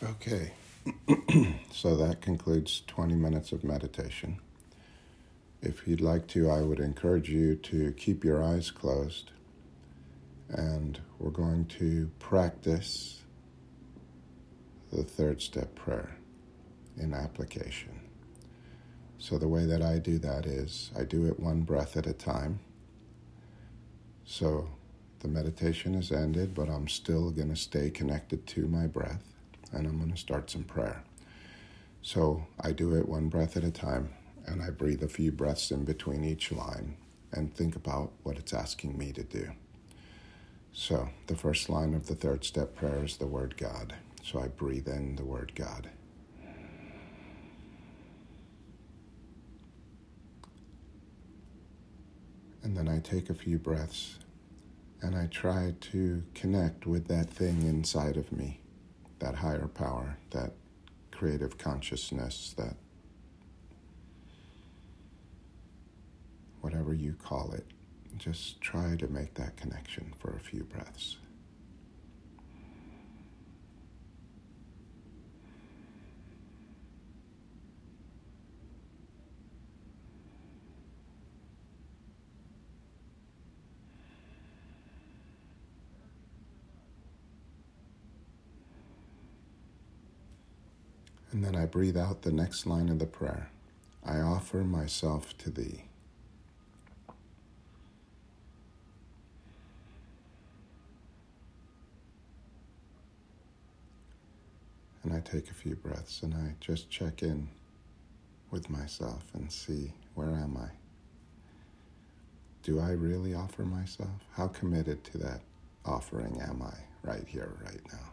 Okay, so that concludes 20 minutes of meditation. If you'd like to, I would encourage you to keep your eyes closed and we're going to practice the third step prayer in application. So, the way that I do that is I do it one breath at a time. So, the meditation is ended, but I'm still going to stay connected to my breath and I'm going to start some prayer. So I do it one breath at a time, and I breathe a few breaths in between each line and think about what it's asking me to do. So the first line of the third step prayer is the word God. So I breathe in the word God. And then I take a few breaths and I try to connect with that thing inside of me that higher power, that creative consciousness, that whatever you call it, just try to make that connection for a few breaths. And then I breathe out the next line of the prayer I offer myself to thee. And I take a few breaths and I just check in with myself and see where am I? Do I really offer myself? How committed to that offering am I right here, right now?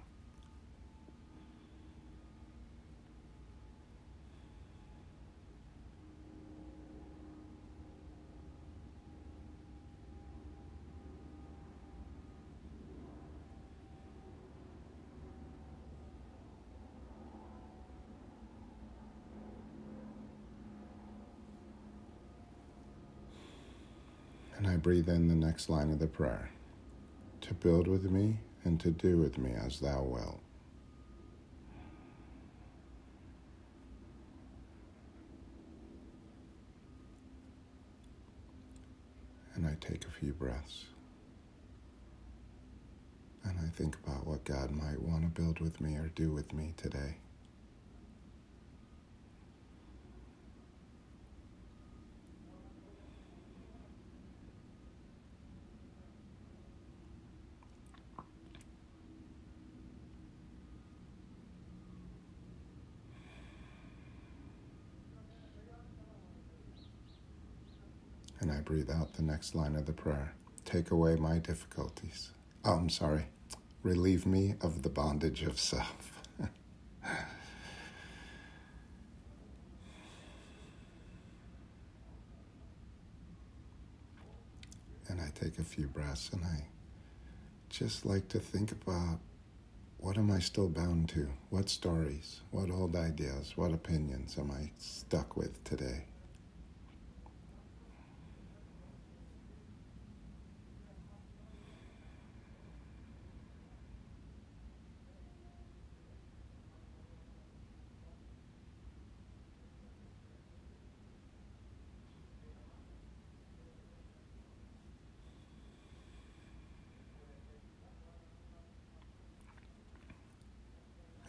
And I breathe in the next line of the prayer to build with me and to do with me as thou wilt. And I take a few breaths. And I think about what God might want to build with me or do with me today. And I breathe out the next line of the prayer Take away my difficulties. Oh, I'm sorry. Relieve me of the bondage of self. and I take a few breaths and I just like to think about what am I still bound to? What stories, what old ideas, what opinions am I stuck with today?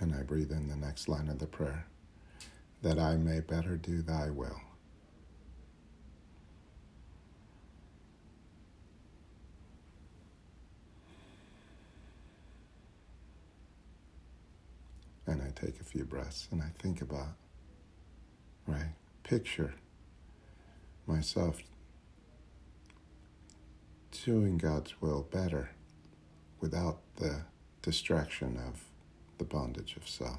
And I breathe in the next line of the prayer that I may better do thy will. And I take a few breaths and I think about, right? Picture myself doing God's will better without the distraction of the bondage of self.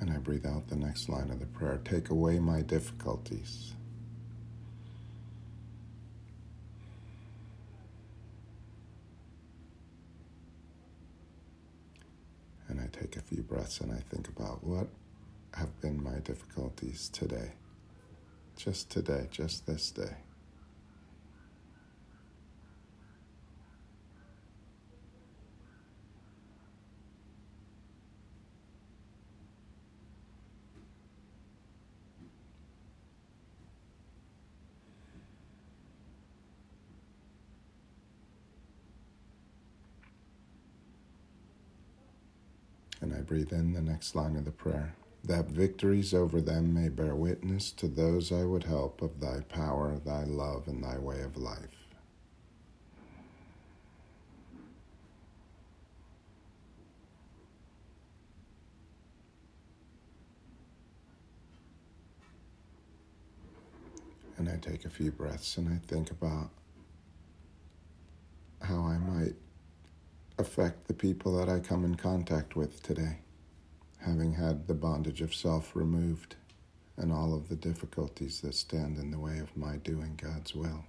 And I breathe out the next line of the prayer Take away my difficulties. Take a few breaths and I think about what have been my difficulties today. Just today, just this day. And I breathe in the next line of the prayer that victories over them may bear witness to those I would help of thy power, thy love, and thy way of life. And I take a few breaths and I think about how I might affect the people that I come in contact with today, having had the bondage of self removed and all of the difficulties that stand in the way of my doing God's will.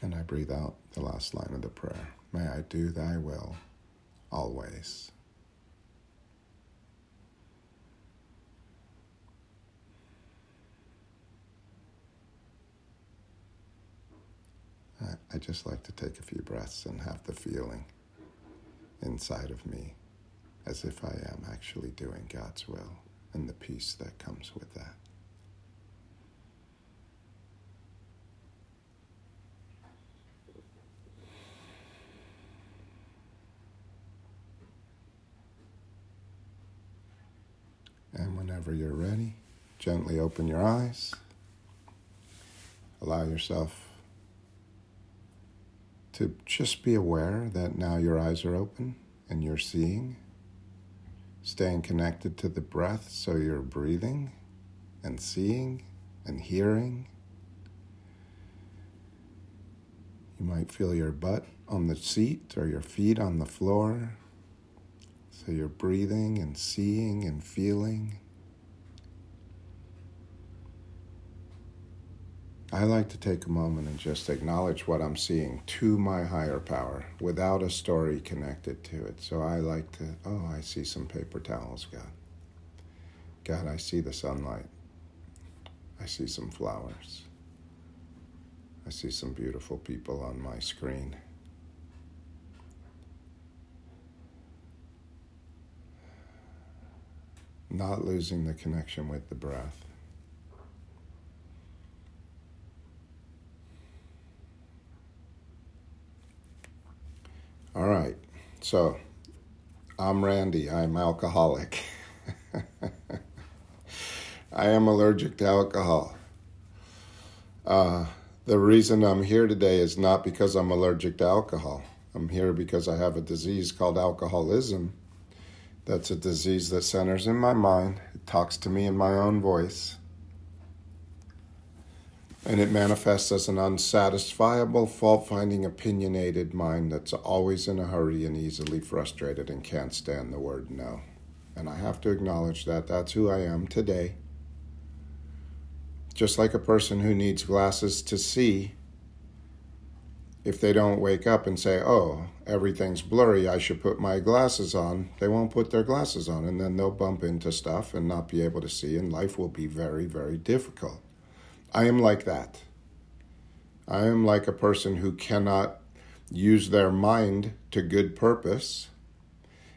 And I breathe out the last line of the prayer May I do thy will always. I, I just like to take a few breaths and have the feeling inside of me as if I am actually doing God's will and the peace that comes with that. And whenever you're ready, gently open your eyes. Allow yourself to just be aware that now your eyes are open and you're seeing. Staying connected to the breath so you're breathing and seeing and hearing. You might feel your butt on the seat or your feet on the floor. So you're breathing and seeing and feeling. I like to take a moment and just acknowledge what I'm seeing to my higher power without a story connected to it. So I like to, oh, I see some paper towels, God. God, I see the sunlight. I see some flowers. I see some beautiful people on my screen. Not losing the connection with the breath. All right. So I'm Randy. I'm alcoholic. I am allergic to alcohol. Uh, the reason I'm here today is not because I'm allergic to alcohol. I'm here because I have a disease called alcoholism. That's a disease that centers in my mind. It talks to me in my own voice and it manifests as an unsatisfiable, fault finding, opinionated mind that's always in a hurry and easily frustrated and can't stand the word no. And I have to acknowledge that that's who I am today. Just like a person who needs glasses to see, if they don't wake up and say, oh, everything's blurry, I should put my glasses on, they won't put their glasses on. And then they'll bump into stuff and not be able to see, and life will be very, very difficult. I am like that. I am like a person who cannot use their mind to good purpose.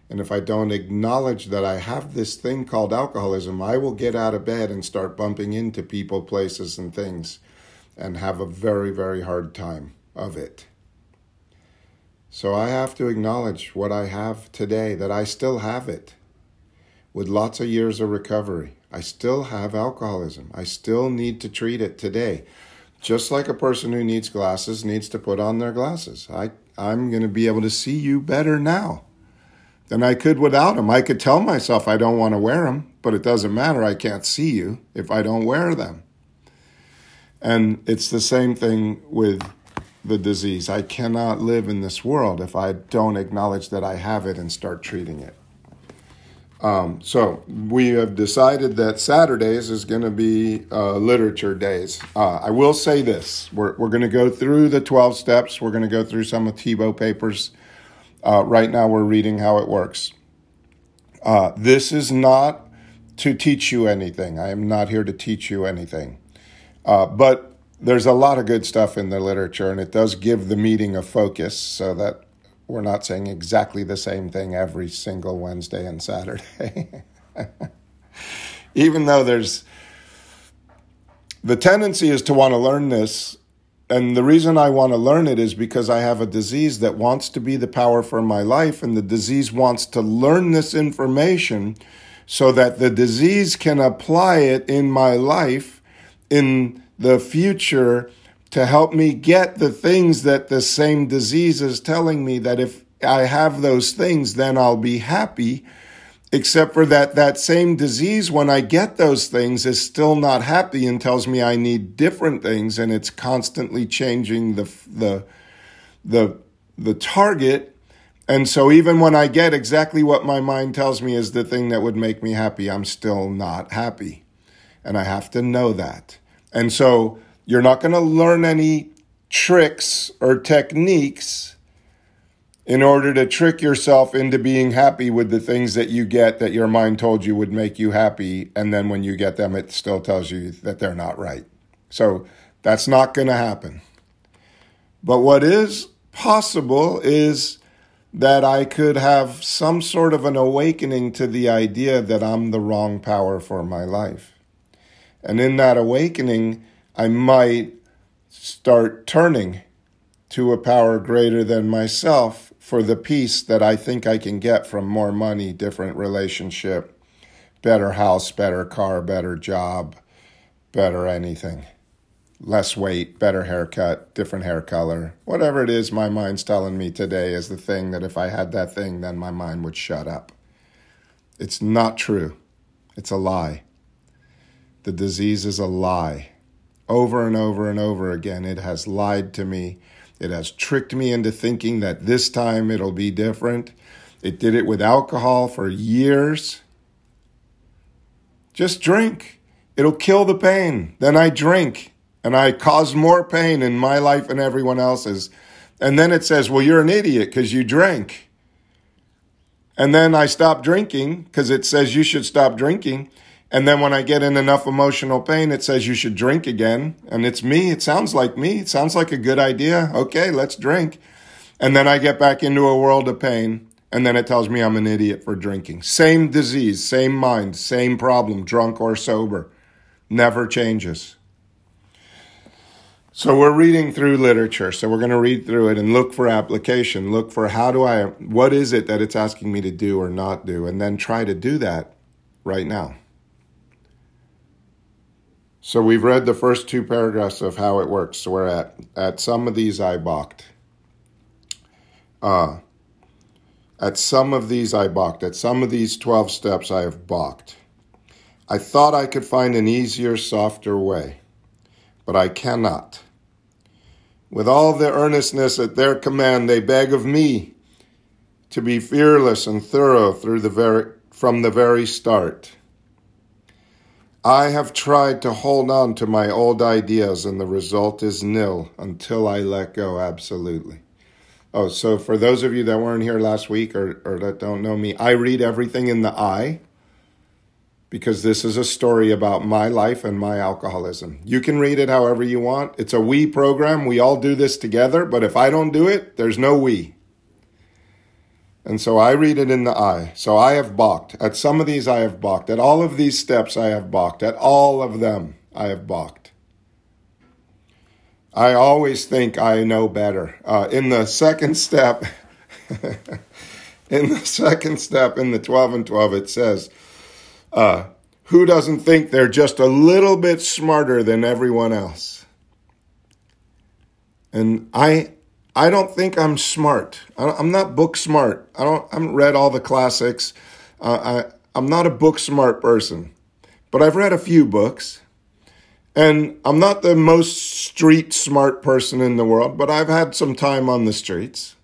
And if I don't acknowledge that I have this thing called alcoholism, I will get out of bed and start bumping into people, places, and things and have a very, very hard time of it. So I have to acknowledge what I have today, that I still have it with lots of years of recovery. I still have alcoholism. I still need to treat it today. Just like a person who needs glasses needs to put on their glasses. I, I'm going to be able to see you better now than I could without them. I could tell myself I don't want to wear them, but it doesn't matter. I can't see you if I don't wear them. And it's the same thing with the disease. I cannot live in this world if I don't acknowledge that I have it and start treating it. Um, so we have decided that Saturdays is going to be uh, literature days. Uh, I will say this: we're we're going to go through the twelve steps. We're going to go through some of Tiebout papers. Uh, right now, we're reading how it works. Uh, this is not to teach you anything. I am not here to teach you anything, uh, but there's a lot of good stuff in the literature, and it does give the meeting a focus so that we're not saying exactly the same thing every single Wednesday and Saturday. Even though there's the tendency is to want to learn this. And the reason I want to learn it is because I have a disease that wants to be the power for my life, and the disease wants to learn this information so that the disease can apply it in my life in the future to help me get the things that the same disease is telling me that if I have those things, then I'll be happy. Except for that, that same disease, when I get those things, is still not happy and tells me I need different things, and it's constantly changing the the the the target. And so, even when I get exactly what my mind tells me is the thing that would make me happy, I'm still not happy, and I have to know that. And so, you're not going to learn any tricks or techniques in order to trick yourself into being happy with the things that you get that your mind told you would make you happy. And then when you get them, it still tells you that they're not right. So that's not going to happen. But what is possible is that I could have some sort of an awakening to the idea that I'm the wrong power for my life. And in that awakening, I might start turning to a power greater than myself for the peace that I think I can get from more money, different relationship, better house, better car, better job, better anything. Less weight, better haircut, different hair color. Whatever it is my mind's telling me today is the thing that if I had that thing, then my mind would shut up. It's not true. It's a lie. The disease is a lie over and over and over again. It has lied to me. It has tricked me into thinking that this time it'll be different. It did it with alcohol for years. Just drink. It'll kill the pain. Then I drink and I cause more pain in my life and everyone else's. And then it says, well, you're an idiot because you drank. And then I stop drinking because it says you should stop drinking. And then when I get in enough emotional pain, it says you should drink again. And it's me. It sounds like me. It sounds like a good idea. Okay, let's drink. And then I get back into a world of pain. And then it tells me I'm an idiot for drinking. Same disease, same mind, same problem, drunk or sober. Never changes. So we're reading through literature. So we're going to read through it and look for application. Look for how do I, what is it that it's asking me to do or not do? And then try to do that right now. So we've read the first two paragraphs of how it works. So we're at at some of these I balked. Uh, at some of these I balked. At some of these 12 steps I have balked. I thought I could find an easier, softer way, but I cannot. With all the earnestness at their command, they beg of me to be fearless and thorough through the very, from the very start. I have tried to hold on to my old ideas, and the result is nil until I let go absolutely. Oh, so for those of you that weren't here last week or, or that don't know me, I read everything in the eye because this is a story about my life and my alcoholism. You can read it however you want. It's a we program. We all do this together, but if I don't do it, there's no we. And so I read it in the eye. So I have balked. At some of these, I have balked. At all of these steps, I have balked. At all of them, I have balked. I always think I know better. Uh, in the second step, in the second step in the 12 and 12, it says, uh, Who doesn't think they're just a little bit smarter than everyone else? And I I don't think I'm smart. I'm not book smart. I don't. I haven't read all the classics. Uh, I I'm not a book smart person, but I've read a few books, And I'm not the most street smart person in the world, but I've had some time on the streets.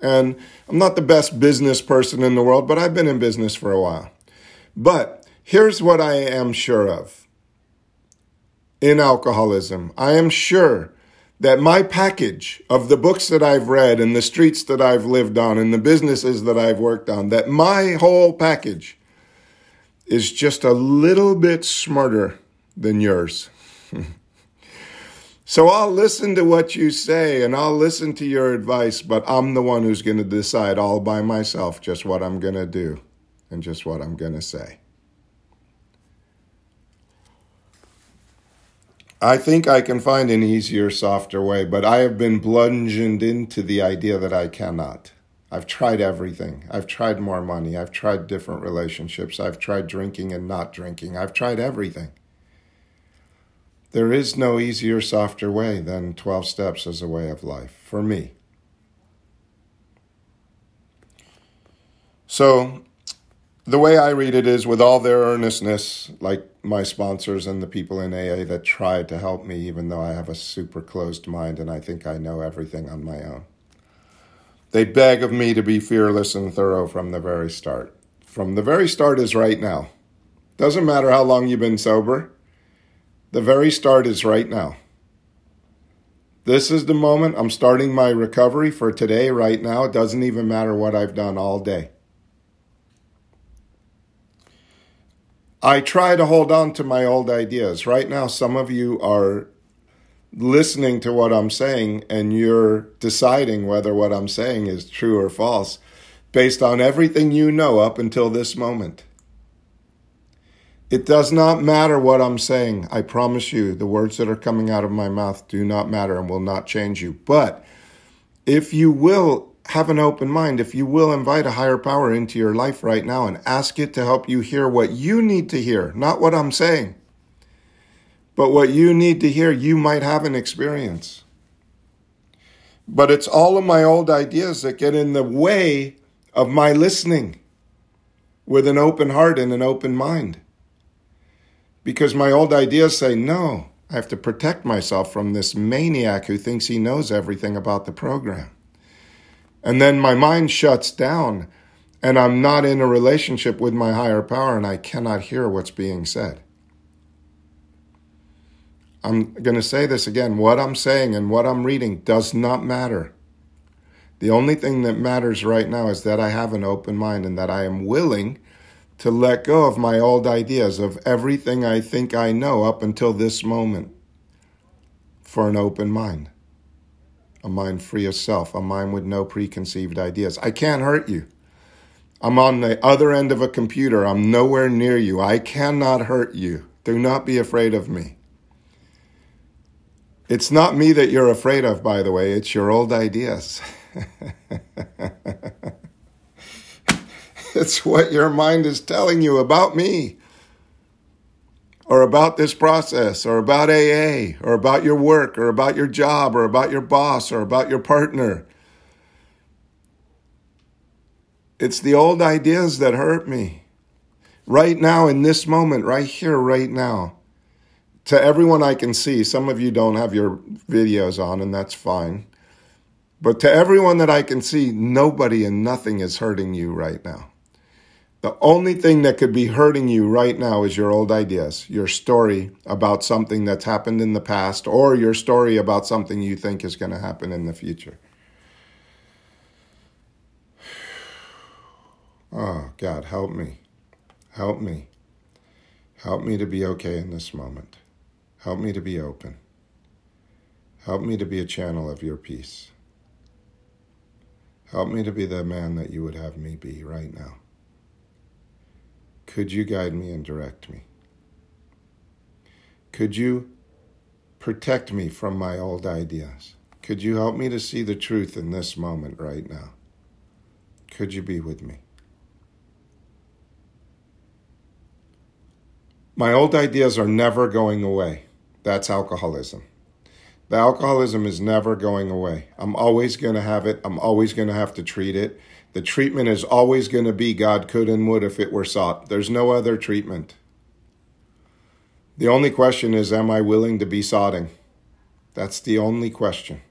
And I'm not the best business person in the world, but I've been in business for a while. But here's what I am sure of in alcoholism I am sure that my package of the books that I've read and the streets that I've lived on and the businesses that I've worked on, that my whole package is just a little bit smarter than yours. so I'll listen to what you say and I'll listen to your advice, but I'm the one who's going to decide all by myself just what I'm going to do and just what I'm going to say. I think I can find an easier, softer way, but I have been bludgeoned into the idea that I cannot. I've tried everything. I've tried more money. I've tried different relationships. I've tried drinking and not drinking. I've tried everything. There is no easier, softer way than 12 steps as a way of life for me. So, the way I read it is with all their earnestness, like my sponsors and the people in AA that tried to help me, even though I have a super closed mind and I think I know everything on my own. They beg of me to be fearless and thorough from the very start. From the very start is right now. Doesn't matter how long you've been sober, the very start is right now. This is the moment I'm starting my recovery for today, right now. It doesn't even matter what I've done all day. I try to hold on to my old ideas. Right now, some of you are listening to what I'm saying and you're deciding whether what I'm saying is true or false based on everything you know up until this moment. It does not matter what I'm saying. I promise you, the words that are coming out of my mouth do not matter and will not change you. But if you will have an open mind, if you will invite a higher power into your life right now and ask it to help you hear what you need to hear, not what I'm saying, but what you need to hear, you might have an experience. But it's all of my old ideas that get in the way of my listening with an open heart and an open mind. Because my old ideas say, no, I have to protect myself from this maniac who thinks he knows everything about the program. And then my mind shuts down and I'm not in a relationship with my higher power and I cannot hear what's being said. I'm going to say this again. What I'm saying and what I'm reading does not matter. The only thing that matters right now is that I have an open mind and that I am willing to let go of my old ideas of everything I think I know up until this moment for an open mind a mind free of self, a mind with no preconceived ideas. I can't hurt you. I'm on the other end of a computer. I'm nowhere near you. I cannot hurt you. Do not be afraid of me. It's not me that you're afraid of, by the way, it's your old ideas. it's what your mind is telling you about me or about this process or about AA or about your work or about your job or about your boss or about your partner. It's the old ideas that hurt me. Right now, in this moment, right here, right now. To everyone I can see, some of you don't have your videos on, and that's fine. But to everyone that I can see, nobody and nothing is hurting you right now. The only thing that could be hurting you right now is your old ideas, your story about something that's happened in the past, or your story about something you think is going to happen in the future. Oh, God, help me. Help me. Help me to be okay in this moment. Help me to be open. Help me to be a channel of your peace. Help me to be the man that you would have me be right now. Could you guide me and direct me? Could you protect me from my old ideas? Could you help me to see the truth in this moment right now? Could you be with me? My old ideas are never going away. That's alcoholism. The alcoholism is never going away. I'm always going to have it. I'm always going to have to treat it. The treatment is always going to be God could and would if it were sought. There's no other treatment. The only question is, am I willing to be sodding? That's the only question.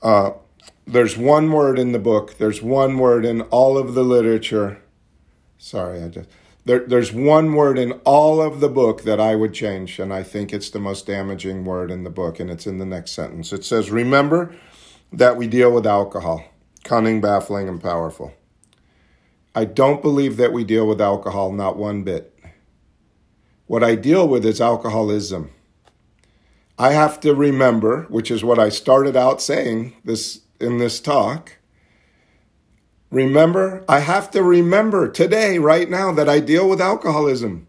Uh, there's one word in the book, there's one word in all of the literature. Sorry, I just. There, there's one word in all of the book that I would change, and I think it's the most damaging word in the book, and it's in the next sentence. It says, Remember that we deal with alcohol, cunning, baffling, and powerful. I don't believe that we deal with alcohol, not one bit. What I deal with is alcoholism. I have to remember, which is what I started out saying this in this talk. Remember, I have to remember today, right now, that I deal with alcoholism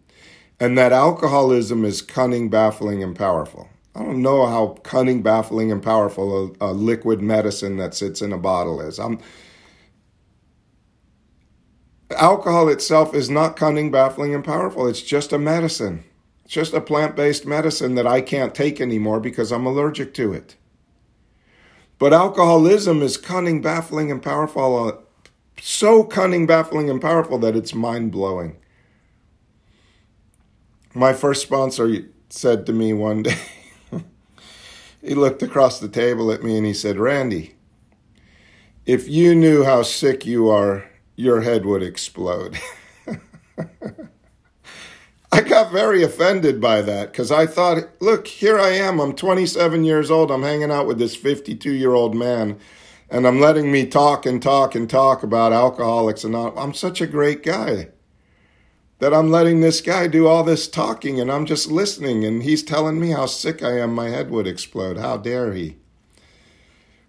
and that alcoholism is cunning, baffling, and powerful. I don't know how cunning, baffling, and powerful a, a liquid medicine that sits in a bottle is. I'm, alcohol itself is not cunning, baffling, and powerful. It's just a medicine. It's just a plant based medicine that I can't take anymore because I'm allergic to it. But alcoholism is cunning, baffling, and powerful. Uh, so cunning, baffling, and powerful that it's mind blowing. My first sponsor said to me one day, he looked across the table at me and he said, Randy, if you knew how sick you are, your head would explode. I got very offended by that because I thought, look, here I am. I'm 27 years old. I'm hanging out with this 52 year old man, and I'm letting me talk and talk and talk about alcoholics. And I'm such a great guy that I'm letting this guy do all this talking and I'm just listening. And he's telling me how sick I am. My head would explode. How dare he?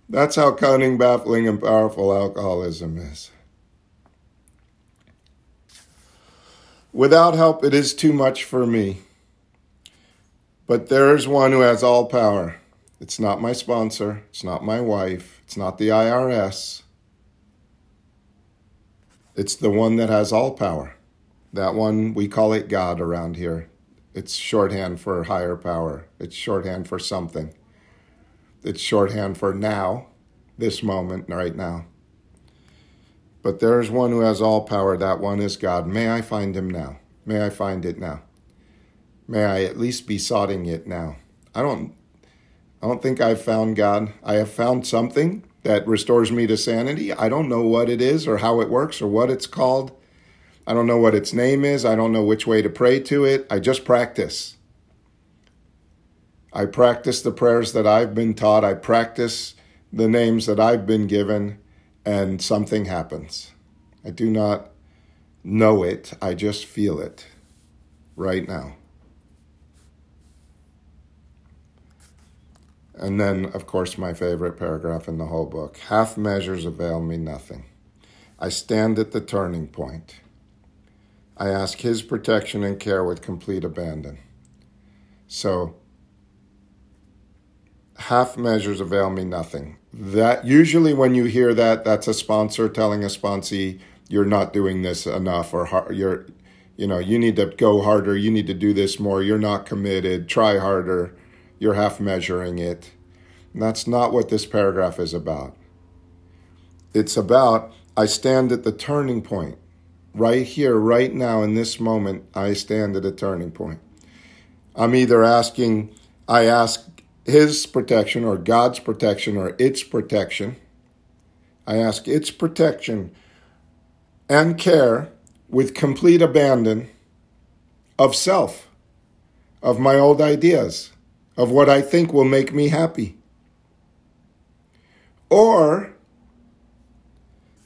That's how cunning, baffling, and powerful alcoholism is. Without help, it is too much for me. But there is one who has all power. It's not my sponsor, it's not my wife, it's not the IRS. It's the one that has all power. That one, we call it God around here. It's shorthand for higher power, it's shorthand for something. It's shorthand for now, this moment, right now. But there is one who has all power. That one is God. May I find him now. May I find it now. May I at least be sodding it now. I don't I don't think I've found God. I have found something that restores me to sanity. I don't know what it is or how it works or what it's called. I don't know what its name is. I don't know which way to pray to it. I just practice. I practice the prayers that I've been taught. I practice the names that I've been given and something happens. I do not know it, I just feel it right now. And then, of course, my favorite paragraph in the whole book half measures avail me nothing. I stand at the turning point. I ask His protection and care with complete abandon. So, half measures avail me nothing. That usually when you hear that, that's a sponsor telling a sponsee you're not doing this enough or you're you know you need to go harder you need to do this more you're not committed try harder you're half measuring it and that's not what this paragraph is about it's about i stand at the turning point right here right now in this moment i stand at a turning point i'm either asking i ask his protection or God's protection or its protection. I ask its protection and care with complete abandon of self, of my old ideas, of what I think will make me happy. Or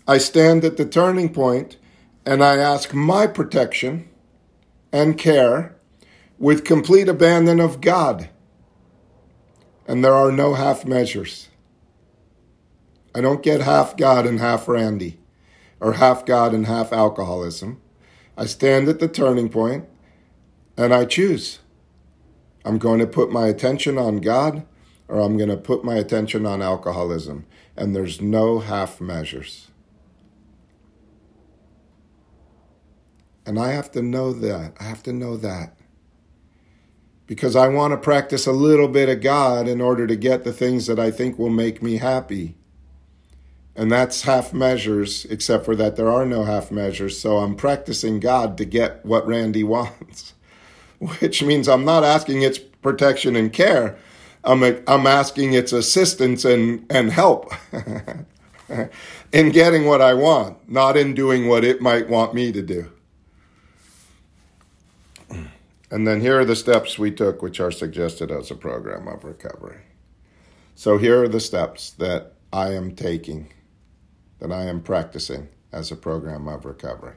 I stand at the turning point and I ask my protection and care with complete abandon of God and there are no half measures. I don't get half God and half Randy, or half God and half alcoholism. I stand at the turning point and I choose. I'm going to put my attention on God or I'm going to put my attention on alcoholism. And there's no half measures. And I have to know that. I have to know that because I want to practice a little bit of God in order to get the things that I think will make me happy. And that's half measures, except for that there are no half measures. So I'm practicing God to get what Randy wants, which means I'm not asking its protection and care. I'm, I'm asking its assistance and, and help in getting what I want, not in doing what it might want me to do. And then here are the steps we took, which are suggested as a program of recovery. So here are the steps that I am taking that I am practicing as a program of recovery.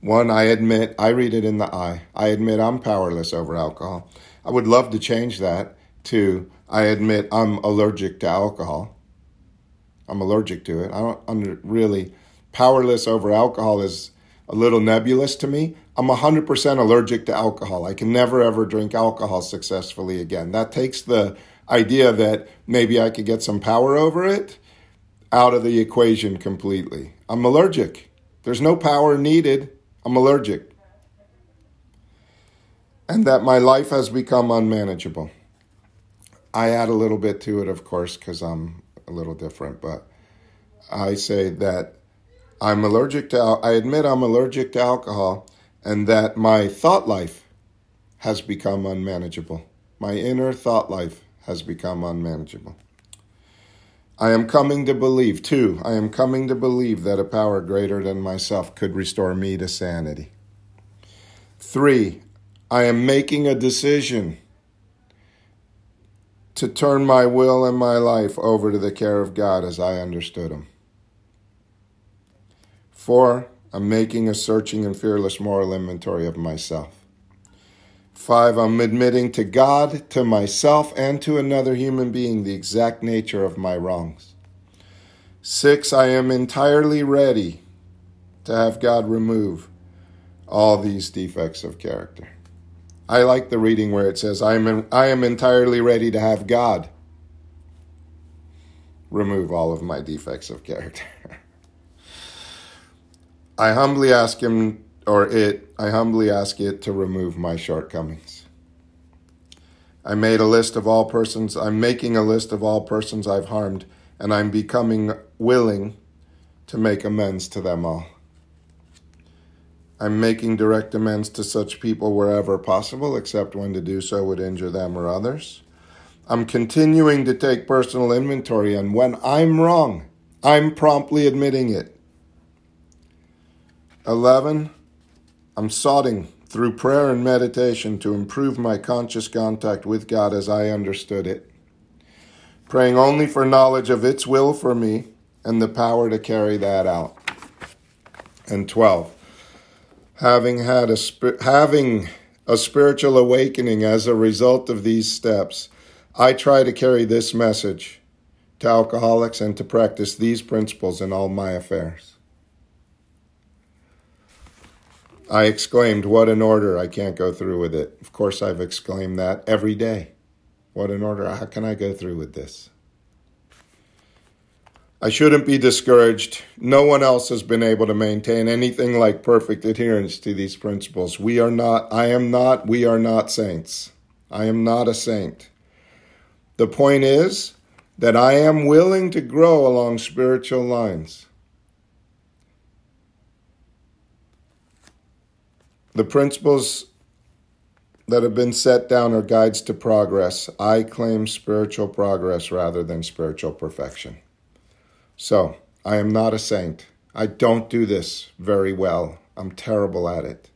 One, I admit, I read it in the eye. I admit I'm powerless over alcohol. I would love to change that to I admit I'm allergic to alcohol. I'm allergic to it. I don't under, really, powerless over alcohol is a little nebulous to me. I'm 100% allergic to alcohol. I can never ever drink alcohol successfully again. That takes the idea that maybe I could get some power over it out of the equation completely. I'm allergic. There's no power needed. I'm allergic. And that my life has become unmanageable. I add a little bit to it, of course, because I'm a little different, but I say that I'm allergic to, I admit I'm allergic to alcohol, and that my thought life has become unmanageable. My inner thought life has become unmanageable. I am coming to believe, too, I am coming to believe that a power greater than myself could restore me to sanity. Three, I am making a decision to turn my will and my life over to the care of God as I understood Him. Four, I'm making a searching and fearless moral inventory of myself. Five, I'm admitting to God, to myself, and to another human being the exact nature of my wrongs. Six, I am entirely ready to have God remove all these defects of character. I like the reading where it says, I am, I am entirely ready to have God remove all of my defects of character. I humbly ask Him or it, I humbly ask it to remove my shortcomings. I made a list of all persons, I'm making a list of all persons I've harmed, and I'm becoming willing to make amends to them all. I'm making direct amends to such people wherever possible, except when to do so would injure them or others. I'm continuing to take personal inventory, and when I'm wrong, I'm promptly admitting it. 11. I'm soughting through prayer and meditation to improve my conscious contact with God as I understood it, praying only for knowledge of its will for me and the power to carry that out. And 12, having had a having a spiritual awakening as a result of these steps, I try to carry this message to alcoholics and to practice these principles in all my affairs. I exclaimed, What an order! I can't go through with it. Of course, I've exclaimed that every day. What an order! How can I go through with this? I shouldn't be discouraged. No one else has been able to maintain anything like perfect adherence to these principles. We are not, I am not, we are not saints. I am not a saint. The point is that I am willing to grow along spiritual lines. The principles that have been set down are guides to progress. I claim spiritual progress rather than spiritual perfection. So, I am not a saint. I don't do this very well. I'm terrible at it.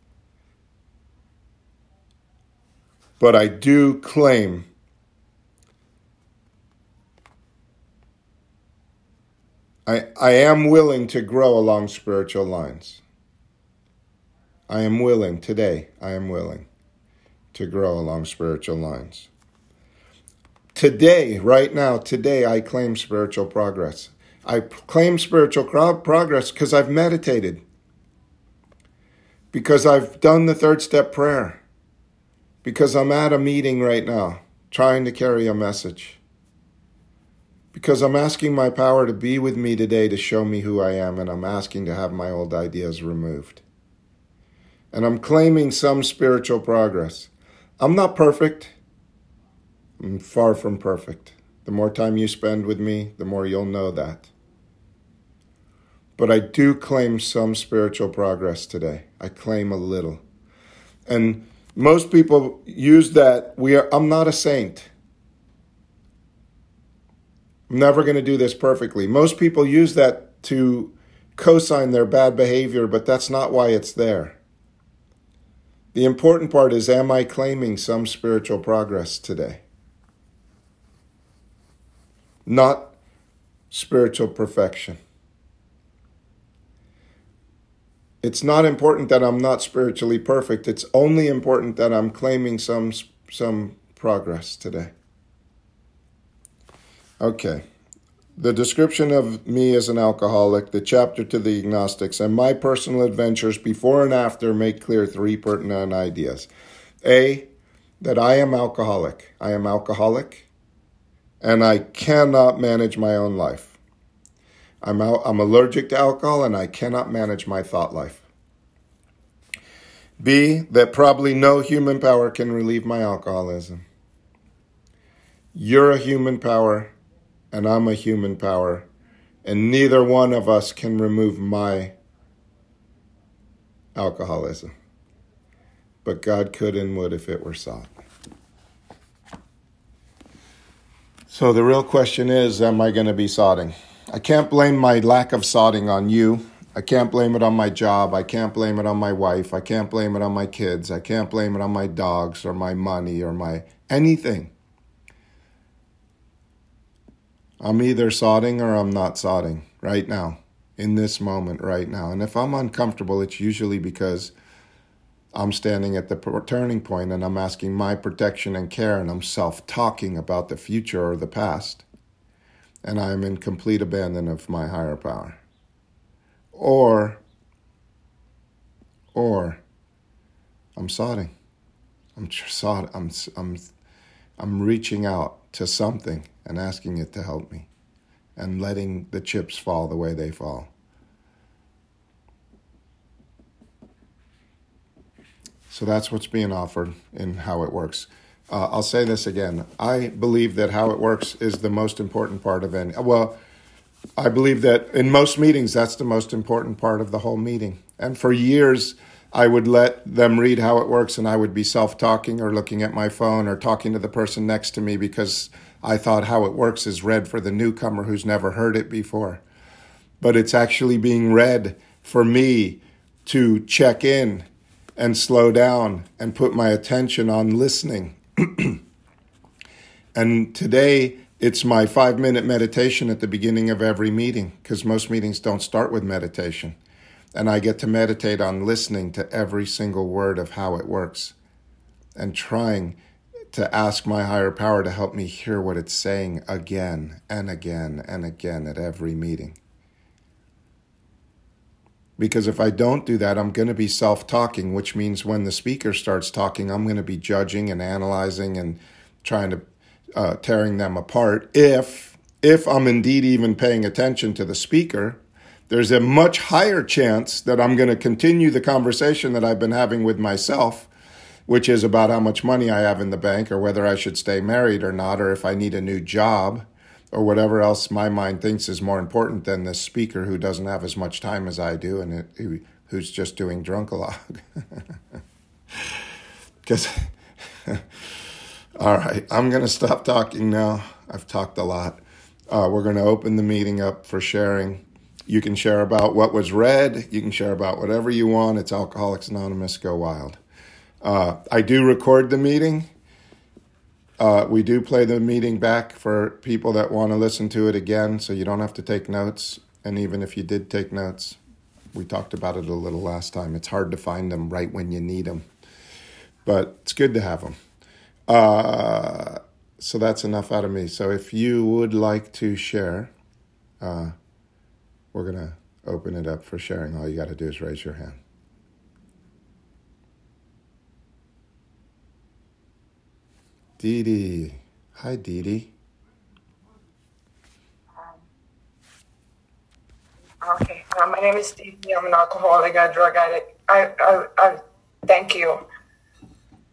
But I do claim I, I am willing to grow along spiritual lines. I am willing, today, I am willing to grow along spiritual lines. Today, right now, today, I claim spiritual progress. I claim spiritual progress because I've meditated, because I've done the third step prayer, because I'm at a meeting right now trying to carry a message, because I'm asking my power to be with me today to show me who I am, and I'm asking to have my old ideas removed and I'm claiming some spiritual progress. I'm not perfect. I'm far from perfect. The more time you spend with me, the more you'll know that. but I do claim some spiritual progress today. I claim a little. And most people use that we are I'm not a saint. I'm never going to do this perfectly. Most people use that to cosign their bad behavior, but that's not why it's there. The important part is am I claiming some spiritual progress today? Not spiritual perfection. It's not important that I'm not spiritually perfect. It's only important that I'm claiming some some progress today. Okay the description of me as an alcoholic, the chapter to the agnostics, and my personal adventures before and after make clear three pertinent ideas. A, that I am alcoholic. I am alcoholic, and I cannot manage my own life. I'm, al- I'm allergic to alcohol, and I cannot manage my thought life. B, that probably no human power can relieve my alcoholism. You're a human power and I'm a human power, and neither one of us can remove my alcoholism. But God could and would if it were sought. So the real question is Am I going to be sodding? I can't blame my lack of sodding on you. I can't blame it on my job. I can't blame it on my wife. I can't blame it on my kids. I can't blame it on my dogs or my money or my anything. I'm either sodding or I'm not sodding right now, in this moment, right now. And if I'm uncomfortable, it's usually because I'm standing at the turning point and I'm asking my protection and care and I'm self talking about the future or the past. And I'm in complete abandon of my higher power. Or, or, I'm sodding. I'm sod. I'm I'm I'm reaching out to something and asking it to help me and letting the chips fall the way they fall. So that's what's being offered in how it works. Uh, I'll say this again. I believe that how it works is the most important part of any. Well, I believe that in most meetings, that's the most important part of the whole meeting. And for years, I would let them read how it works, and I would be self talking or looking at my phone or talking to the person next to me because I thought how it works is read for the newcomer who's never heard it before. But it's actually being read for me to check in and slow down and put my attention on listening. and today, it's my five minute meditation at the beginning of every meeting because most meetings don't start with meditation. And I get to meditate on listening to every single word of how it works and trying to ask my higher power to help me hear what it's saying again and again and again at every meeting. Because if I don't do that, I'm going to be self talking, which means when the speaker starts talking, I'm going to be judging and analyzing and trying to uh, tearing them apart. If if I'm indeed even paying attention to the speaker, there's a much higher chance that I'm going to continue the conversation that I've been having with myself which is about how much money I have in the bank or whether I should stay married or not, or if I need a new job or whatever else my mind thinks is more important than this speaker who doesn't have as much time as I do and it, who's just doing drunkalog. Because, all right, I'm going to stop talking now. I've talked a lot. Uh, we're going to open the meeting up for sharing. You can share about what was read. You can share about whatever you want. It's Alcoholics Anonymous. Go wild. Uh, I do record the meeting. Uh, we do play the meeting back for people that want to listen to it again, so you don't have to take notes. And even if you did take notes, we talked about it a little last time. It's hard to find them right when you need them, but it's good to have them. Uh, so that's enough out of me. So if you would like to share, uh, we're going to open it up for sharing. All you got to do is raise your hand. Dee Dee. Hi, Dee Dee. Okay, uh, my name is Dee. I'm an alcoholic, a drug addict. I, I, I, thank you.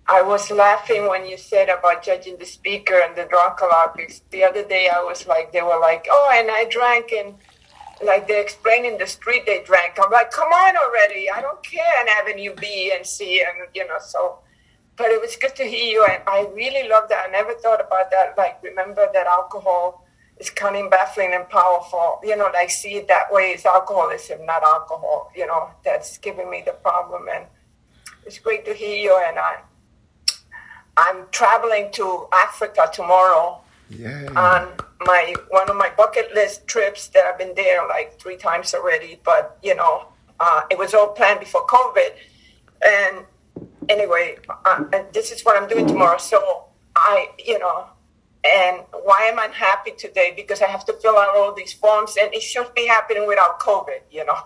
I was laughing when you said about judging the speaker and the drug drunk The other day, I was like, they were like, oh, and I drank, and like they explain in the street they drank. I'm like, come on already. I don't care an Avenue B and C and you know, so but it was good to hear you and I really love that. I never thought about that. Like remember that alcohol is cunning, baffling and powerful. You know, like see it that way it's alcoholism, not alcohol, you know, that's giving me the problem and it's great to hear you and I I'm traveling to Africa tomorrow On my one of my bucket list trips that I've been there like three times already. But you know, uh, it was all planned before COVID. And anyway, uh, and this is what I'm doing tomorrow. So I, you know, and why am I happy today? Because I have to fill out all these forms, and it should be happening without COVID. You know,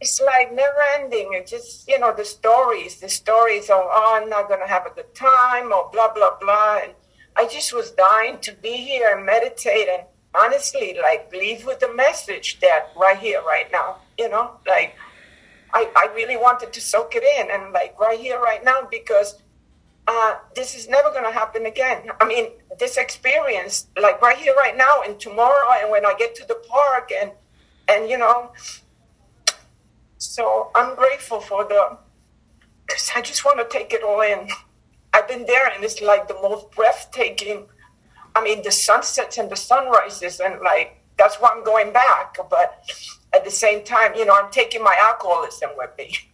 it's like never ending. It just you know the stories, the stories of oh I'm not gonna have a good time or blah blah blah. And I just was dying to be here and meditate and honestly like leave with the message that right here, right now. You know, like I, I really wanted to soak it in and like right here, right now, because uh, this is never going to happen again. I mean, this experience, like right here, right now, and tomorrow, and when I get to the park, and and you know, so I'm grateful for the, because I just want to take it all in. I've been there, and it's like the most breathtaking. I mean, the sunsets and the sunrises, and like that's why I'm going back. But at the same time, you know, I'm taking my alcoholism with me.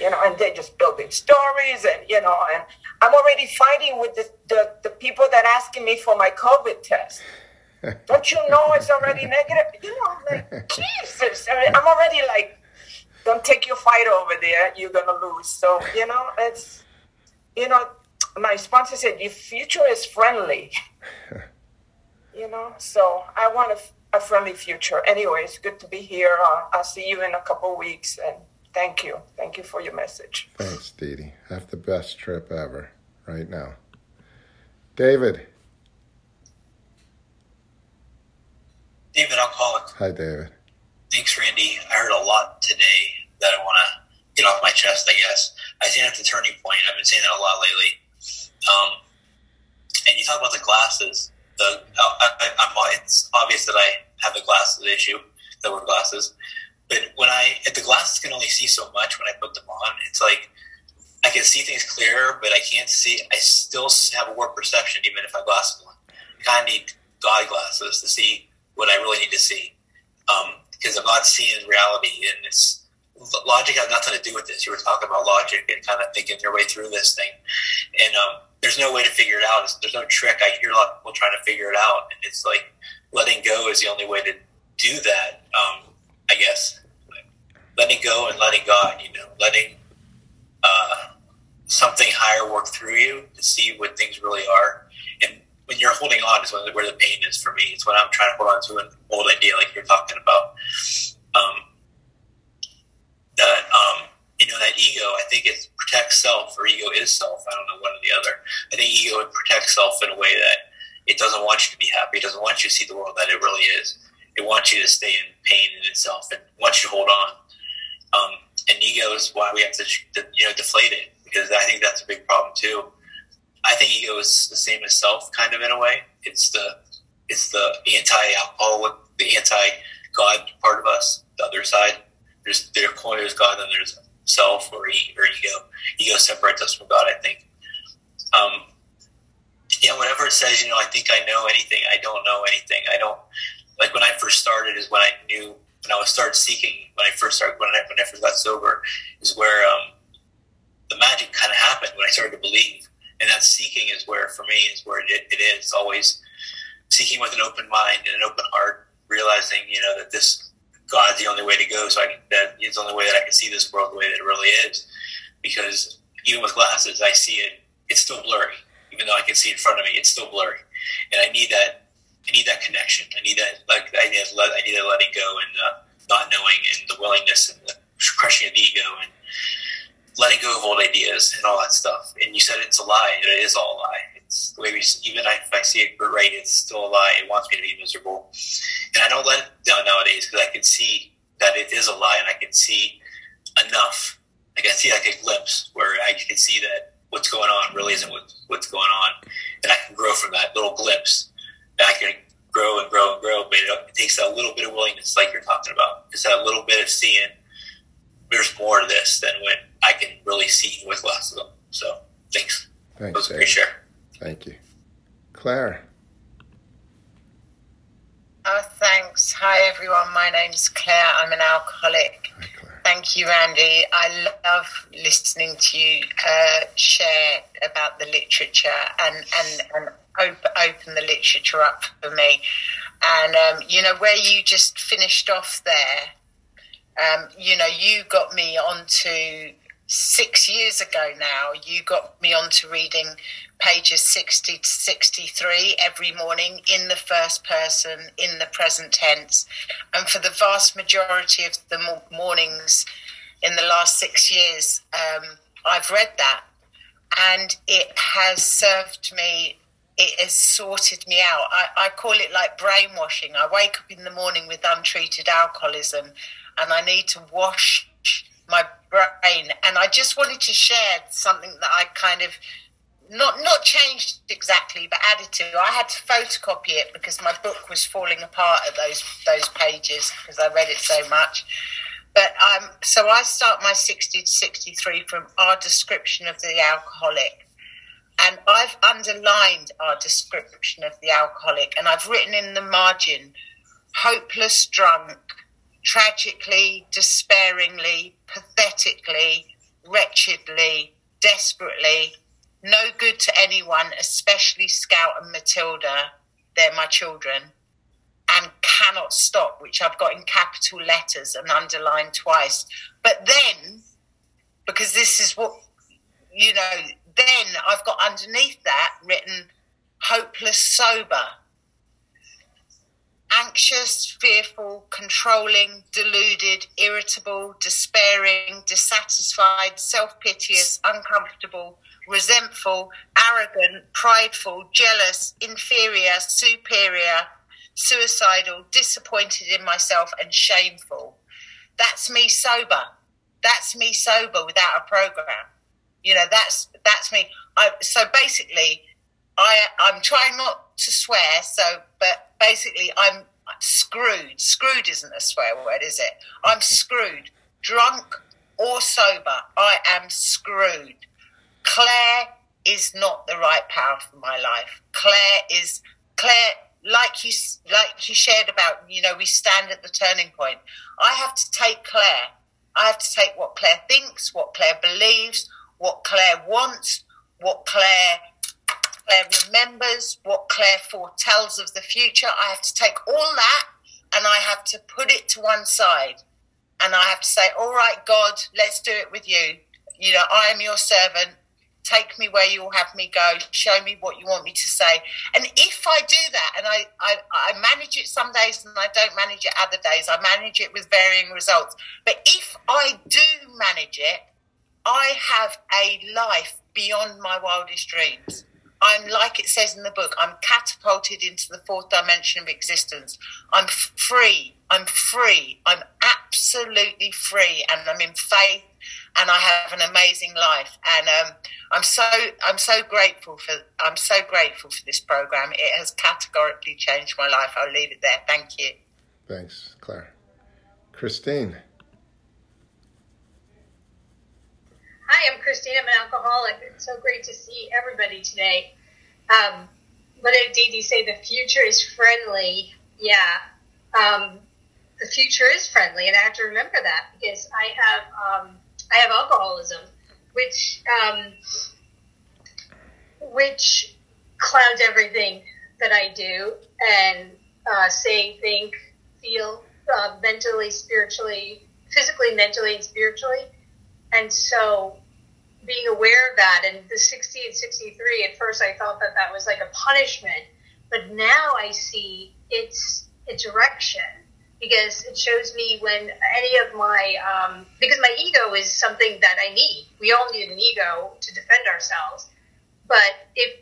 You know, and they're just building stories, and you know, and I'm already fighting with the, the, the people that asking me for my COVID test. Don't you know it's already negative? You know, I'm like, Jesus. I mean, I'm already like, don't take your fight over there. You're going to lose. So, you know, it's, you know, my sponsor said, your future is friendly. you know, so I want a, a friendly future. Anyway, it's good to be here. Uh, I'll see you in a couple weeks. And thank you. Thank you for your message. Thanks, Dee Dee. Have the best trip ever right now. David. David Alcoholic. Hi, David. Thanks, Randy. I heard a lot today that I want to get off my chest, I guess. I think that's a turning point. I've been saying that a lot lately. Um, and you talk about the glasses. The I, I, I'm, It's obvious that I have a glasses issue, that wear glasses. But when I, if the glasses can only see so much when I put them on, it's like I can see things clearer, but I can't see. I still have a warped perception, even if I glasses on. I kind of need God glasses to see what I really need to see, because um, I'm not seeing reality. And it's logic has nothing to do with this. You were talking about logic and kind of thinking your way through this thing, and um, there's no way to figure it out. There's no trick. I hear a lot of people trying to figure it out, and it's like letting go is the only way to do that. Um, I guess letting go and letting God. You know, letting. Uh, something higher work through you to see what things really are. And when you're holding on is where the pain is for me. It's when I'm trying to hold on to an old idea like you're talking about. Um, that, um, you know, that ego, I think it protects self or ego is self. I don't know one or the other. I think ego protects self in a way that it doesn't want you to be happy. It doesn't want you to see the world that it really is. It wants you to stay in pain in itself and wants you to hold on. Um, and ego is why we have to, you know, deflate it because I think that's a big problem too. I think ego is the same as self, kind of in a way. It's the it's the anti-alcoholic, the anti-God part of us, the other side. There's there there's God, and there's self or, or ego. Ego separates us from God. I think. Um, yeah, whatever it says, you know, I think I know anything. I don't know anything. I don't like when I first started is when I knew when I was started seeking. When I first started when I when I first got sober is where um, the magic kind of happened when I started to believe. And that seeking is where, for me, is where it, it is always seeking with an open mind and an open heart, realizing, you know, that this God's the only way to go. So I, that is the only way that I can see this world the way that it really is. Because even with glasses, I see it, it's still blurry. Even though I can see in front of me, it's still blurry. And I need that, I need that connection. I need that, like, I need that, I need that letting go and uh, not knowing and the willingness and the crushing of the ego and letting go of old ideas and all that stuff. And you said it's a lie. It is all a lie. It's the way we, even if I see it right, it's still a lie. It wants me to be miserable. And I don't let it down nowadays because I can see that it is a lie and I can see enough. Like I can see like a glimpse where I can see that what's going on really isn't what, what's going on. And I can grow from that little glimpse. And I can grow and grow and grow, but it, it takes that little bit of willingness, like you're talking about. It's that little bit of seeing there's more to this than when I can really see with less of them. So thanks. Thanks, That was a great share. Thank you. Claire. Oh, thanks. Hi, everyone. My name's Claire. I'm an alcoholic. Hi, Claire. Thank you, Randy. I love listening to you uh, share about the literature and, and, and open, open the literature up for me. And, um, you know, where you just finished off there, um, you know, you got me onto six years ago now, you got me onto reading pages 60 to 63 every morning in the first person, in the present tense. And for the vast majority of the mornings in the last six years, um, I've read that. And it has served me, it has sorted me out. I, I call it like brainwashing. I wake up in the morning with untreated alcoholism and I need to wash my brain. And I just wanted to share something that I kind of not not changed exactly, but added to. I had to photocopy it because my book was falling apart at those those pages because I read it so much. But um, so I start my sixty to sixty three from our description of the alcoholic, and I've underlined our description of the alcoholic, and I've written in the margin, hopeless drunk, tragically, despairingly, pathetically, wretchedly, desperately, no good to anyone, especially Scout and Matilda. They're my children. And cannot stop, which I've got in capital letters and underlined twice. But then, because this is what, you know, then I've got underneath that written hopeless sober anxious, fearful, controlling, deluded, irritable, despairing, dissatisfied, self piteous, uncomfortable, resentful, arrogant, prideful, jealous, inferior, superior, suicidal, disappointed in myself, and shameful. That's me sober. That's me sober without a program. You know, that's that's me. I, so basically, I I'm trying not to swear. So, but basically, I'm screwed. Screwed isn't a swear word, is it? I'm screwed. Drunk or sober, I am screwed. Claire is not the right power for my life. Claire is Claire. Like you, like you shared about, you know, we stand at the turning point. I have to take Claire. I have to take what Claire thinks, what Claire believes, what Claire wants, what Claire Claire remembers, what Claire foretells of the future. I have to take all that and I have to put it to one side. And I have to say, all right, God, let's do it with you. You know, I am your servant. Take me where you will have me go. Show me what you want me to say. And if I do that, and I, I, I manage it some days and I don't manage it other days, I manage it with varying results. But if I do manage it, I have a life beyond my wildest dreams. I'm like it says in the book, I'm catapulted into the fourth dimension of existence. I'm free. I'm free. I'm absolutely free, and I'm in faith, and I have an amazing life. And um, I'm so I'm so grateful for I'm so grateful for this program. It has categorically changed my life. I'll leave it there. Thank you. Thanks, Claire. Christine. Hi, I'm Christine. I'm an alcoholic. It's so great to see everybody today. Um, what did Dee say? The future is friendly. Yeah. Um, the future is friendly, and I have to remember that because I have um, I have alcoholism, which um, which clouds everything that I do and uh, say, think, feel, uh, mentally, spiritually, physically, mentally, and spiritually. And so being aware of that. And the 60 and 63 at first i thought that that was like a punishment but now i see it's a direction because it shows me when any of my um, because my ego is something that i need. We all need an ego to defend ourselves but if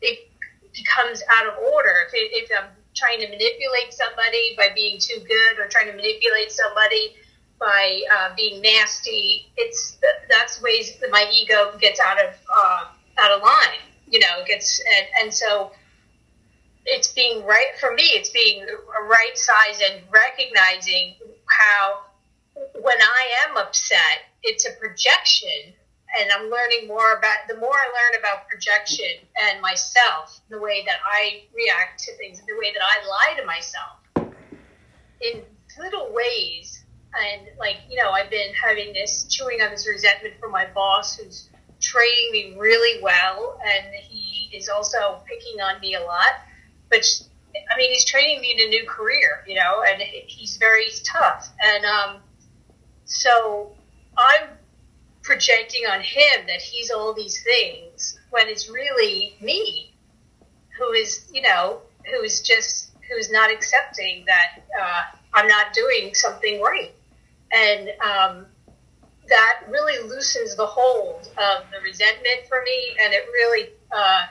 it becomes out of order if, it, if i'm trying to manipulate somebody by being too good or trying to manipulate somebody by uh, being nasty. It's that's ways that my ego gets out of uh, out of line. You know, gets and, and so it's being right for me. It's being right size and recognizing how when I am upset, it's a projection and I'm learning more about the more I learn about projection and myself, the way that I react to things, the way that I lie to myself in little ways. And like, you know, I've been having this chewing on this resentment from my boss who's training me really well and he is also picking on me a lot. But I mean, he's training me in a new career, you know, and he's very tough. And um, so I'm projecting on him that he's all these things when it's really me who is, you know, who is just, who is not accepting that uh, I'm not doing something right. And um, that really loosens the hold of the resentment for me, and it really uh,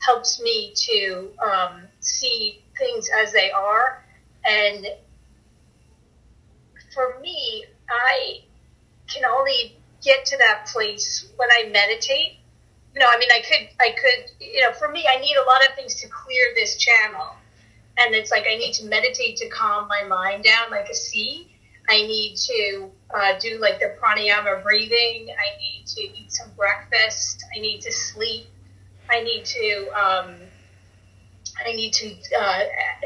helps me to um, see things as they are. And for me, I can only get to that place when I meditate. You know, I mean, I could, I could, you know, for me, I need a lot of things to clear this channel. And it's like I need to meditate to calm my mind down like a sea. I need to uh, do like the pranayama breathing. I need to eat some breakfast. I need to sleep. I need to um, I need to uh,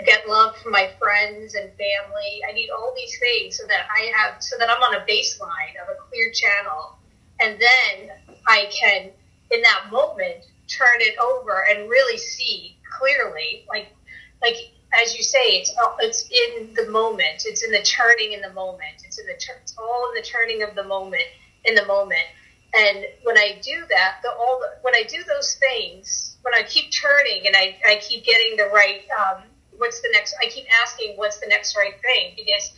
get love from my friends and family. I need all these things so that I have, so that I'm on a baseline of a clear channel. And then I can, in that moment, turn it over and really see clearly. Like, like as you say, it's it's in the moment. It's in the turning in the moment. It's in the it's all in the turning of the moment in the moment. And when I do that, the all the, when I do those things when I keep turning and I, I keep getting the right, um, what's the next, I keep asking what's the next right thing because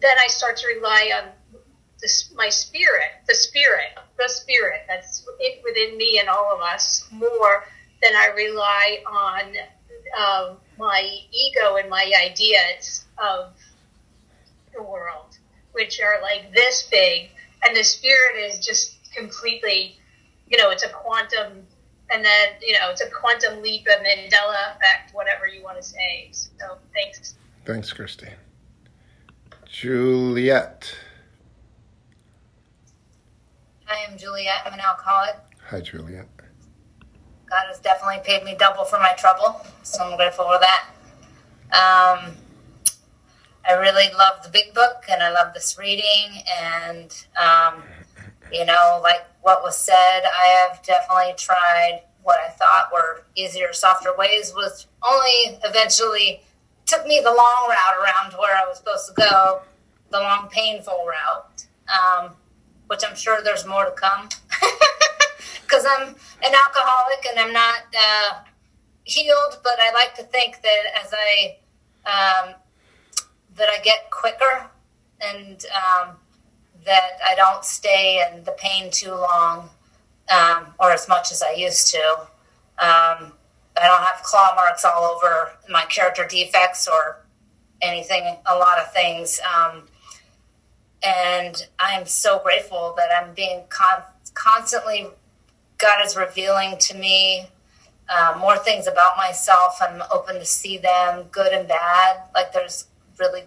then I start to rely on this, my spirit, the spirit, the spirit that's within me and all of us more than I rely on um, my ego and my ideas of the world, which are like this big, and the spirit is just completely, you know, it's a quantum and then you know it's a quantum leap, a Mandela effect, whatever you want to say. So thanks. Thanks, Christy. Juliet. Hi I am Juliet. I'm an alcoholic. Hi, Juliet. God has definitely paid me double for my trouble, so I'm grateful for that. Um, I really love the big book, and I love this reading, and um, you know, like what was said, I have definitely tried what I thought were easier, softer ways, was only eventually took me the long route around to where I was supposed to go, the long, painful route, um, which I'm sure there's more to come. Because I'm an alcoholic and I'm not uh, healed, but I like to think that as I um, that I get quicker and um, that I don't stay in the pain too long um, or as much as I used to. Um, I don't have claw marks all over my character defects or anything, a lot of things. Um, and I'm so grateful that I'm being con- constantly, God is revealing to me uh, more things about myself. I'm open to see them, good and bad. Like there's really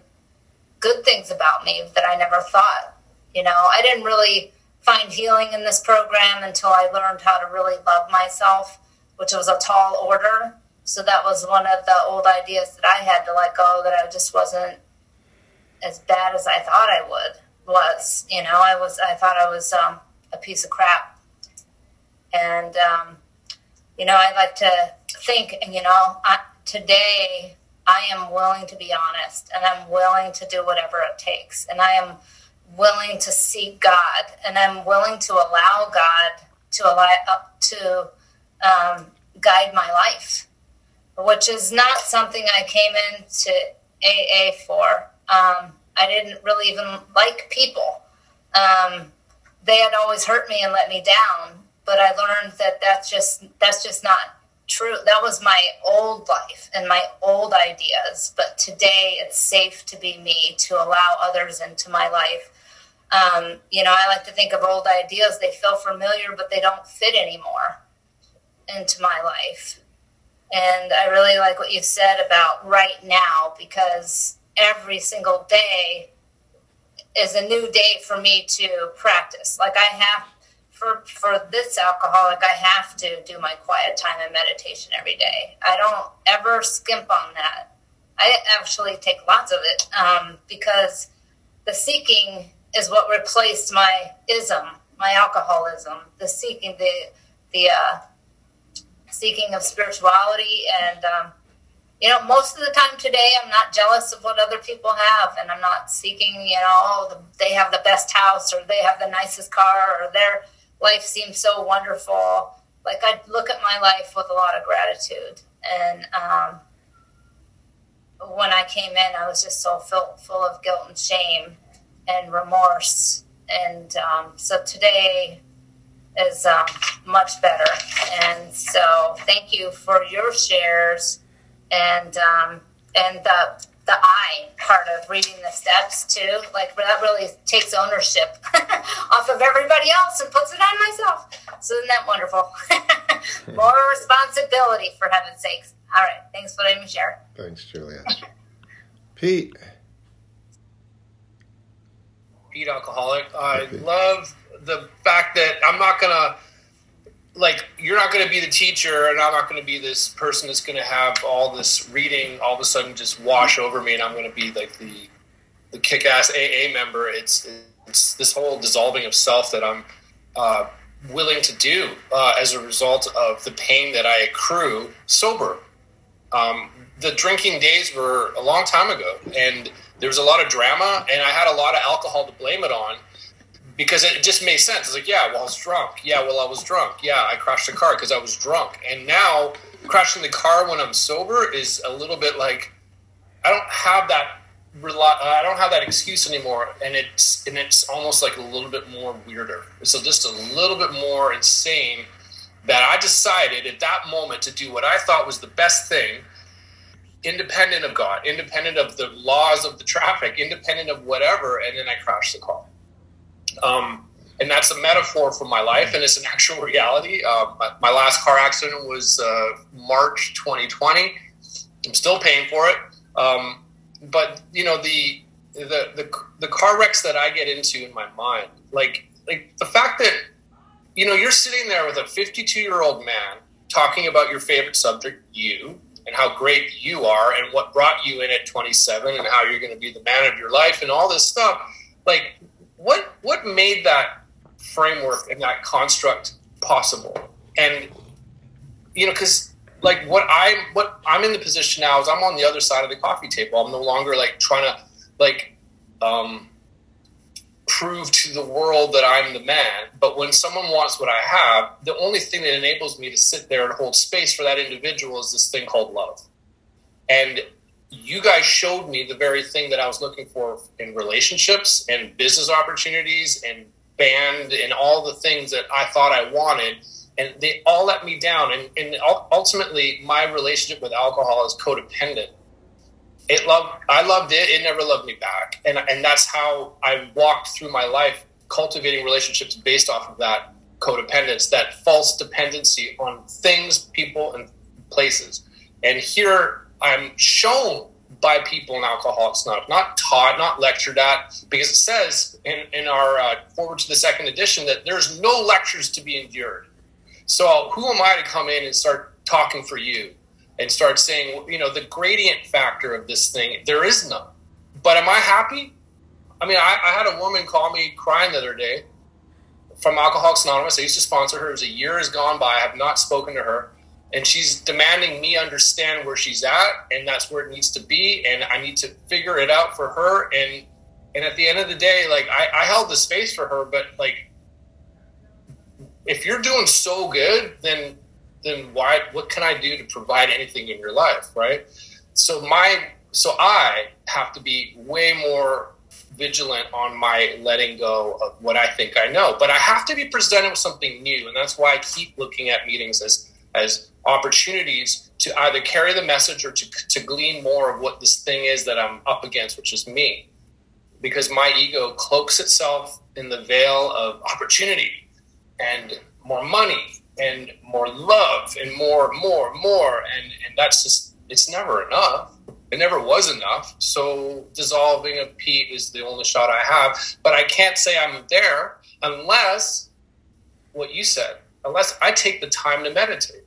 good things about me that I never thought you know, I didn't really find healing in this program until I learned how to really love myself, which was a tall order. So that was one of the old ideas that I had to let go that I just wasn't as bad as I thought I would was. You know, I was I thought I was um, a piece of crap. And um, you know, I like to think, you know, I, today I am willing to be honest and I'm willing to do whatever it takes. And I am willing to seek God, and I'm willing to allow God to allow uh, to um, guide my life, which is not something I came into AA for. Um, I didn't really even like people. Um, they had always hurt me and let me down, but I learned that that's just that's just not true. That was my old life and my old ideas. But today, it's safe to be me to allow others into my life um, you know, I like to think of old ideas. They feel familiar, but they don't fit anymore into my life. And I really like what you said about right now because every single day is a new day for me to practice. Like I have for for this alcoholic, I have to do my quiet time and meditation every day. I don't ever skimp on that. I actually take lots of it um, because the seeking is what replaced my ism, my alcoholism. The seeking, the the uh, seeking of spirituality, and um, you know, most of the time today, I'm not jealous of what other people have, and I'm not seeking, you know, oh, they have the best house or they have the nicest car or their life seems so wonderful. Like I look at my life with a lot of gratitude, and um, when I came in, I was just so full, full of guilt and shame and remorse. And um, so today is um, much better. And so thank you for your shares and um, and the the I part of reading the steps too. Like that really takes ownership off of everybody else and puts it on myself. So isn't that wonderful? More responsibility for heaven's sakes. All right. Thanks for letting me share. Thanks, Julia. Pete. Pete alcoholic. I love the fact that I'm not gonna like you're not going to be the teacher and i'm not going to be this person that's going to have all this reading all of a sudden just wash over me and i'm going to be like the the kick-ass aa member. It's it's this whole dissolving of self that i'm uh, willing to do uh, as a result of the pain that i accrue sober. Um, the drinking days were a long time ago and there was a lot of drama and i had a lot of alcohol to blame it on because it just made sense. It's like, yeah, well, I was drunk. Yeah, well, I was drunk. Yeah, I crashed the car because I was drunk. And now crashing the car when I'm sober is a little bit like I don't have that. Uh, I don't have that excuse anymore, and it's and it's almost like a little bit more weirder. So just a little bit more insane that I decided at that moment to do what I thought was the best thing, independent of God, independent of the laws of the traffic, independent of whatever, and then I crashed the car. Um, and that's a metaphor for my life, and it's an actual reality. Uh, my, my, last car accident was uh, March 2020. I'm still paying for it, um, but you know the, the the the car wrecks that I get into in my mind, like like the fact that you know you're sitting there with a 52 year old man talking about your favorite subject, you, and how great you are, and what brought you in at 27, and how you're going to be the man of your life, and all this stuff. Like what what made that framework and that construct possible? And you know, because like what I'm what I'm in the position now is I'm on the other side of the coffee table. I'm no longer like trying to like um, prove to the world that I'm the man. But when someone wants what I have, the only thing that enables me to sit there and hold space for that individual is this thing called love. And you guys showed me the very thing that I was looking for in relationships and business opportunities and band and all the things that I thought I wanted. And they all let me down. And, and ultimately, my relationship with alcohol is codependent. It loved, I loved it. It never loved me back. And, and that's how I walked through my life, cultivating relationships based off of that codependence, that false dependency on things, people, and places. And here I'm shown by people in Alcoholics Anonymous, not taught, not lectured at, because it says in, in our uh, foreword to the second edition that there's no lectures to be endured. So who am I to come in and start talking for you and start saying, you know, the gradient factor of this thing, there is none. But am I happy? I mean, I, I had a woman call me crying the other day from Alcoholics Anonymous. I used to sponsor her. It was a year has gone by. I have not spoken to her and she's demanding me understand where she's at and that's where it needs to be and i need to figure it out for her and and at the end of the day like i, I held the space for her but like if you're doing so good then then why what can i do to provide anything in your life right? So my so i have to be way more vigilant on my letting go of what i think i know. But i have to be presented with something new and that's why i keep looking at meetings as as opportunities to either carry the message or to, to glean more of what this thing is that I'm up against, which is me. Because my ego cloaks itself in the veil of opportunity and more money and more love and more, more, more. And, and that's just, it's never enough. It never was enough. So dissolving of Pete is the only shot I have. But I can't say I'm there unless what you said, unless I take the time to meditate.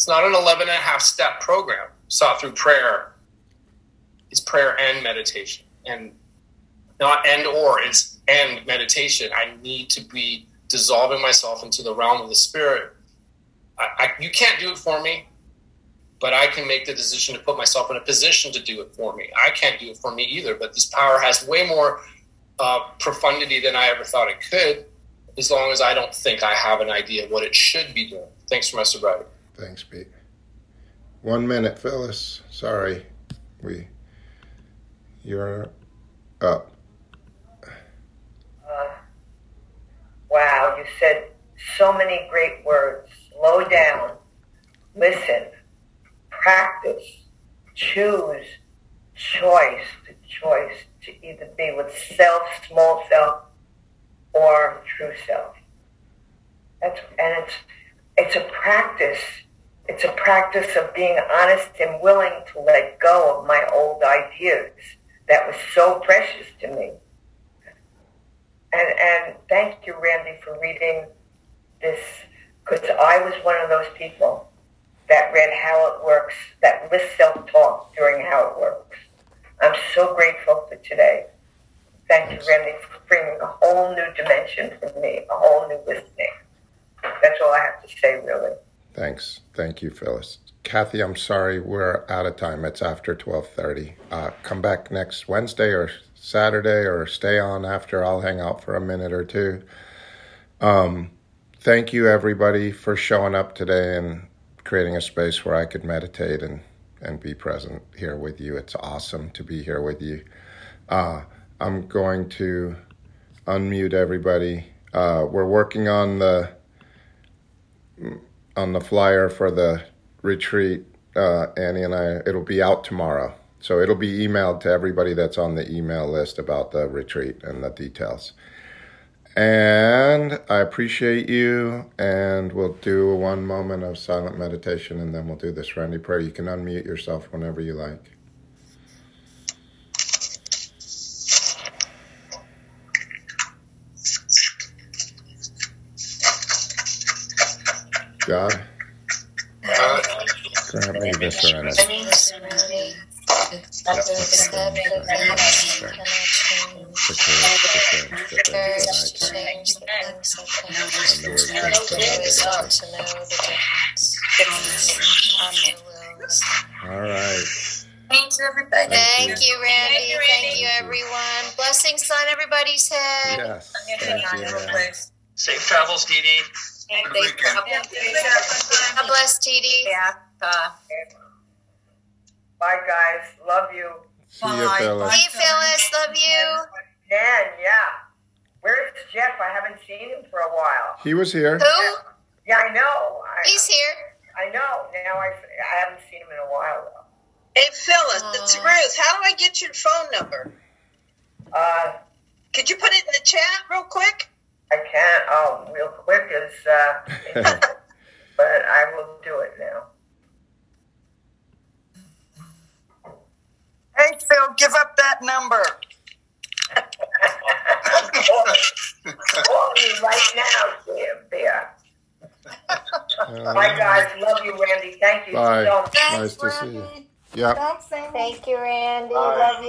It's not an 11 and a half step program sought through prayer. It's prayer and meditation. And not and or, it's and meditation. I need to be dissolving myself into the realm of the spirit. I, I, you can't do it for me, but I can make the decision to put myself in a position to do it for me. I can't do it for me either, but this power has way more uh, profundity than I ever thought it could, as long as I don't think I have an idea of what it should be doing. Thanks for my sobriety. Thanks, Pete. One minute, Phyllis. Sorry, we. You're up. Uh, wow, you said so many great words. Slow down, listen, practice, choose, choice, the choice to either be with self, small self, or true self. That's and it's it's a practice. It's a practice of being honest and willing to let go of my old ideas that was so precious to me. And and thank you, Randy, for reading this because I was one of those people that read How It Works, that with self-talk during How It Works. I'm so grateful for today. Thank you, Randy, for bringing a whole new dimension for me, a whole new listening. That's all I have to say, really. Thanks. Thank you, Phyllis. Kathy, I'm sorry we're out of time. It's after 12:30. Uh, come back next Wednesday or Saturday, or stay on after. I'll hang out for a minute or two. Um, thank you, everybody, for showing up today and creating a space where I could meditate and and be present here with you. It's awesome to be here with you. Uh, I'm going to unmute everybody. Uh, we're working on the on the flyer for the retreat. Uh, Annie and I, it'll be out tomorrow. So it'll be emailed to everybody that's on the email list about the retreat and the details. And I appreciate you. And we'll do one moment of silent meditation and then we'll do this Randy prayer. You can unmute yourself whenever you like. God, grant me the serenity the courage to change the things that I can, and the wisdom to know the All right. Thanks, everybody. Thank, Thank you, Randy. Thank you, Randy. Thank you, everyone. Blessings on everybody's head. Yes. Thank you, Safe travels, Dee Dee. God bless, Dee Dee. Yeah. Uh, Bye, guys. Love you. See you, Phyllis. See you, Phyllis. Love you. Dan, yeah. Where's Jeff? I haven't seen him for a while. He was here. Who? Yeah, I know. I, He's here. I know. Now I, I haven't seen him in a while, though. Hey, Phyllis, it's Ruth. How do I get your phone number? Uh, Could you put it in the chat real quick? I can't. Oh, real quick is, uh, but I will do it now. Hey, Phil, give up that number. Call me right now, Sam. There. Bye, guys. Love you, Randy. Thank you Bye. so much. Nice to see you. Yeah. Thank you, Randy. Bye. Love you.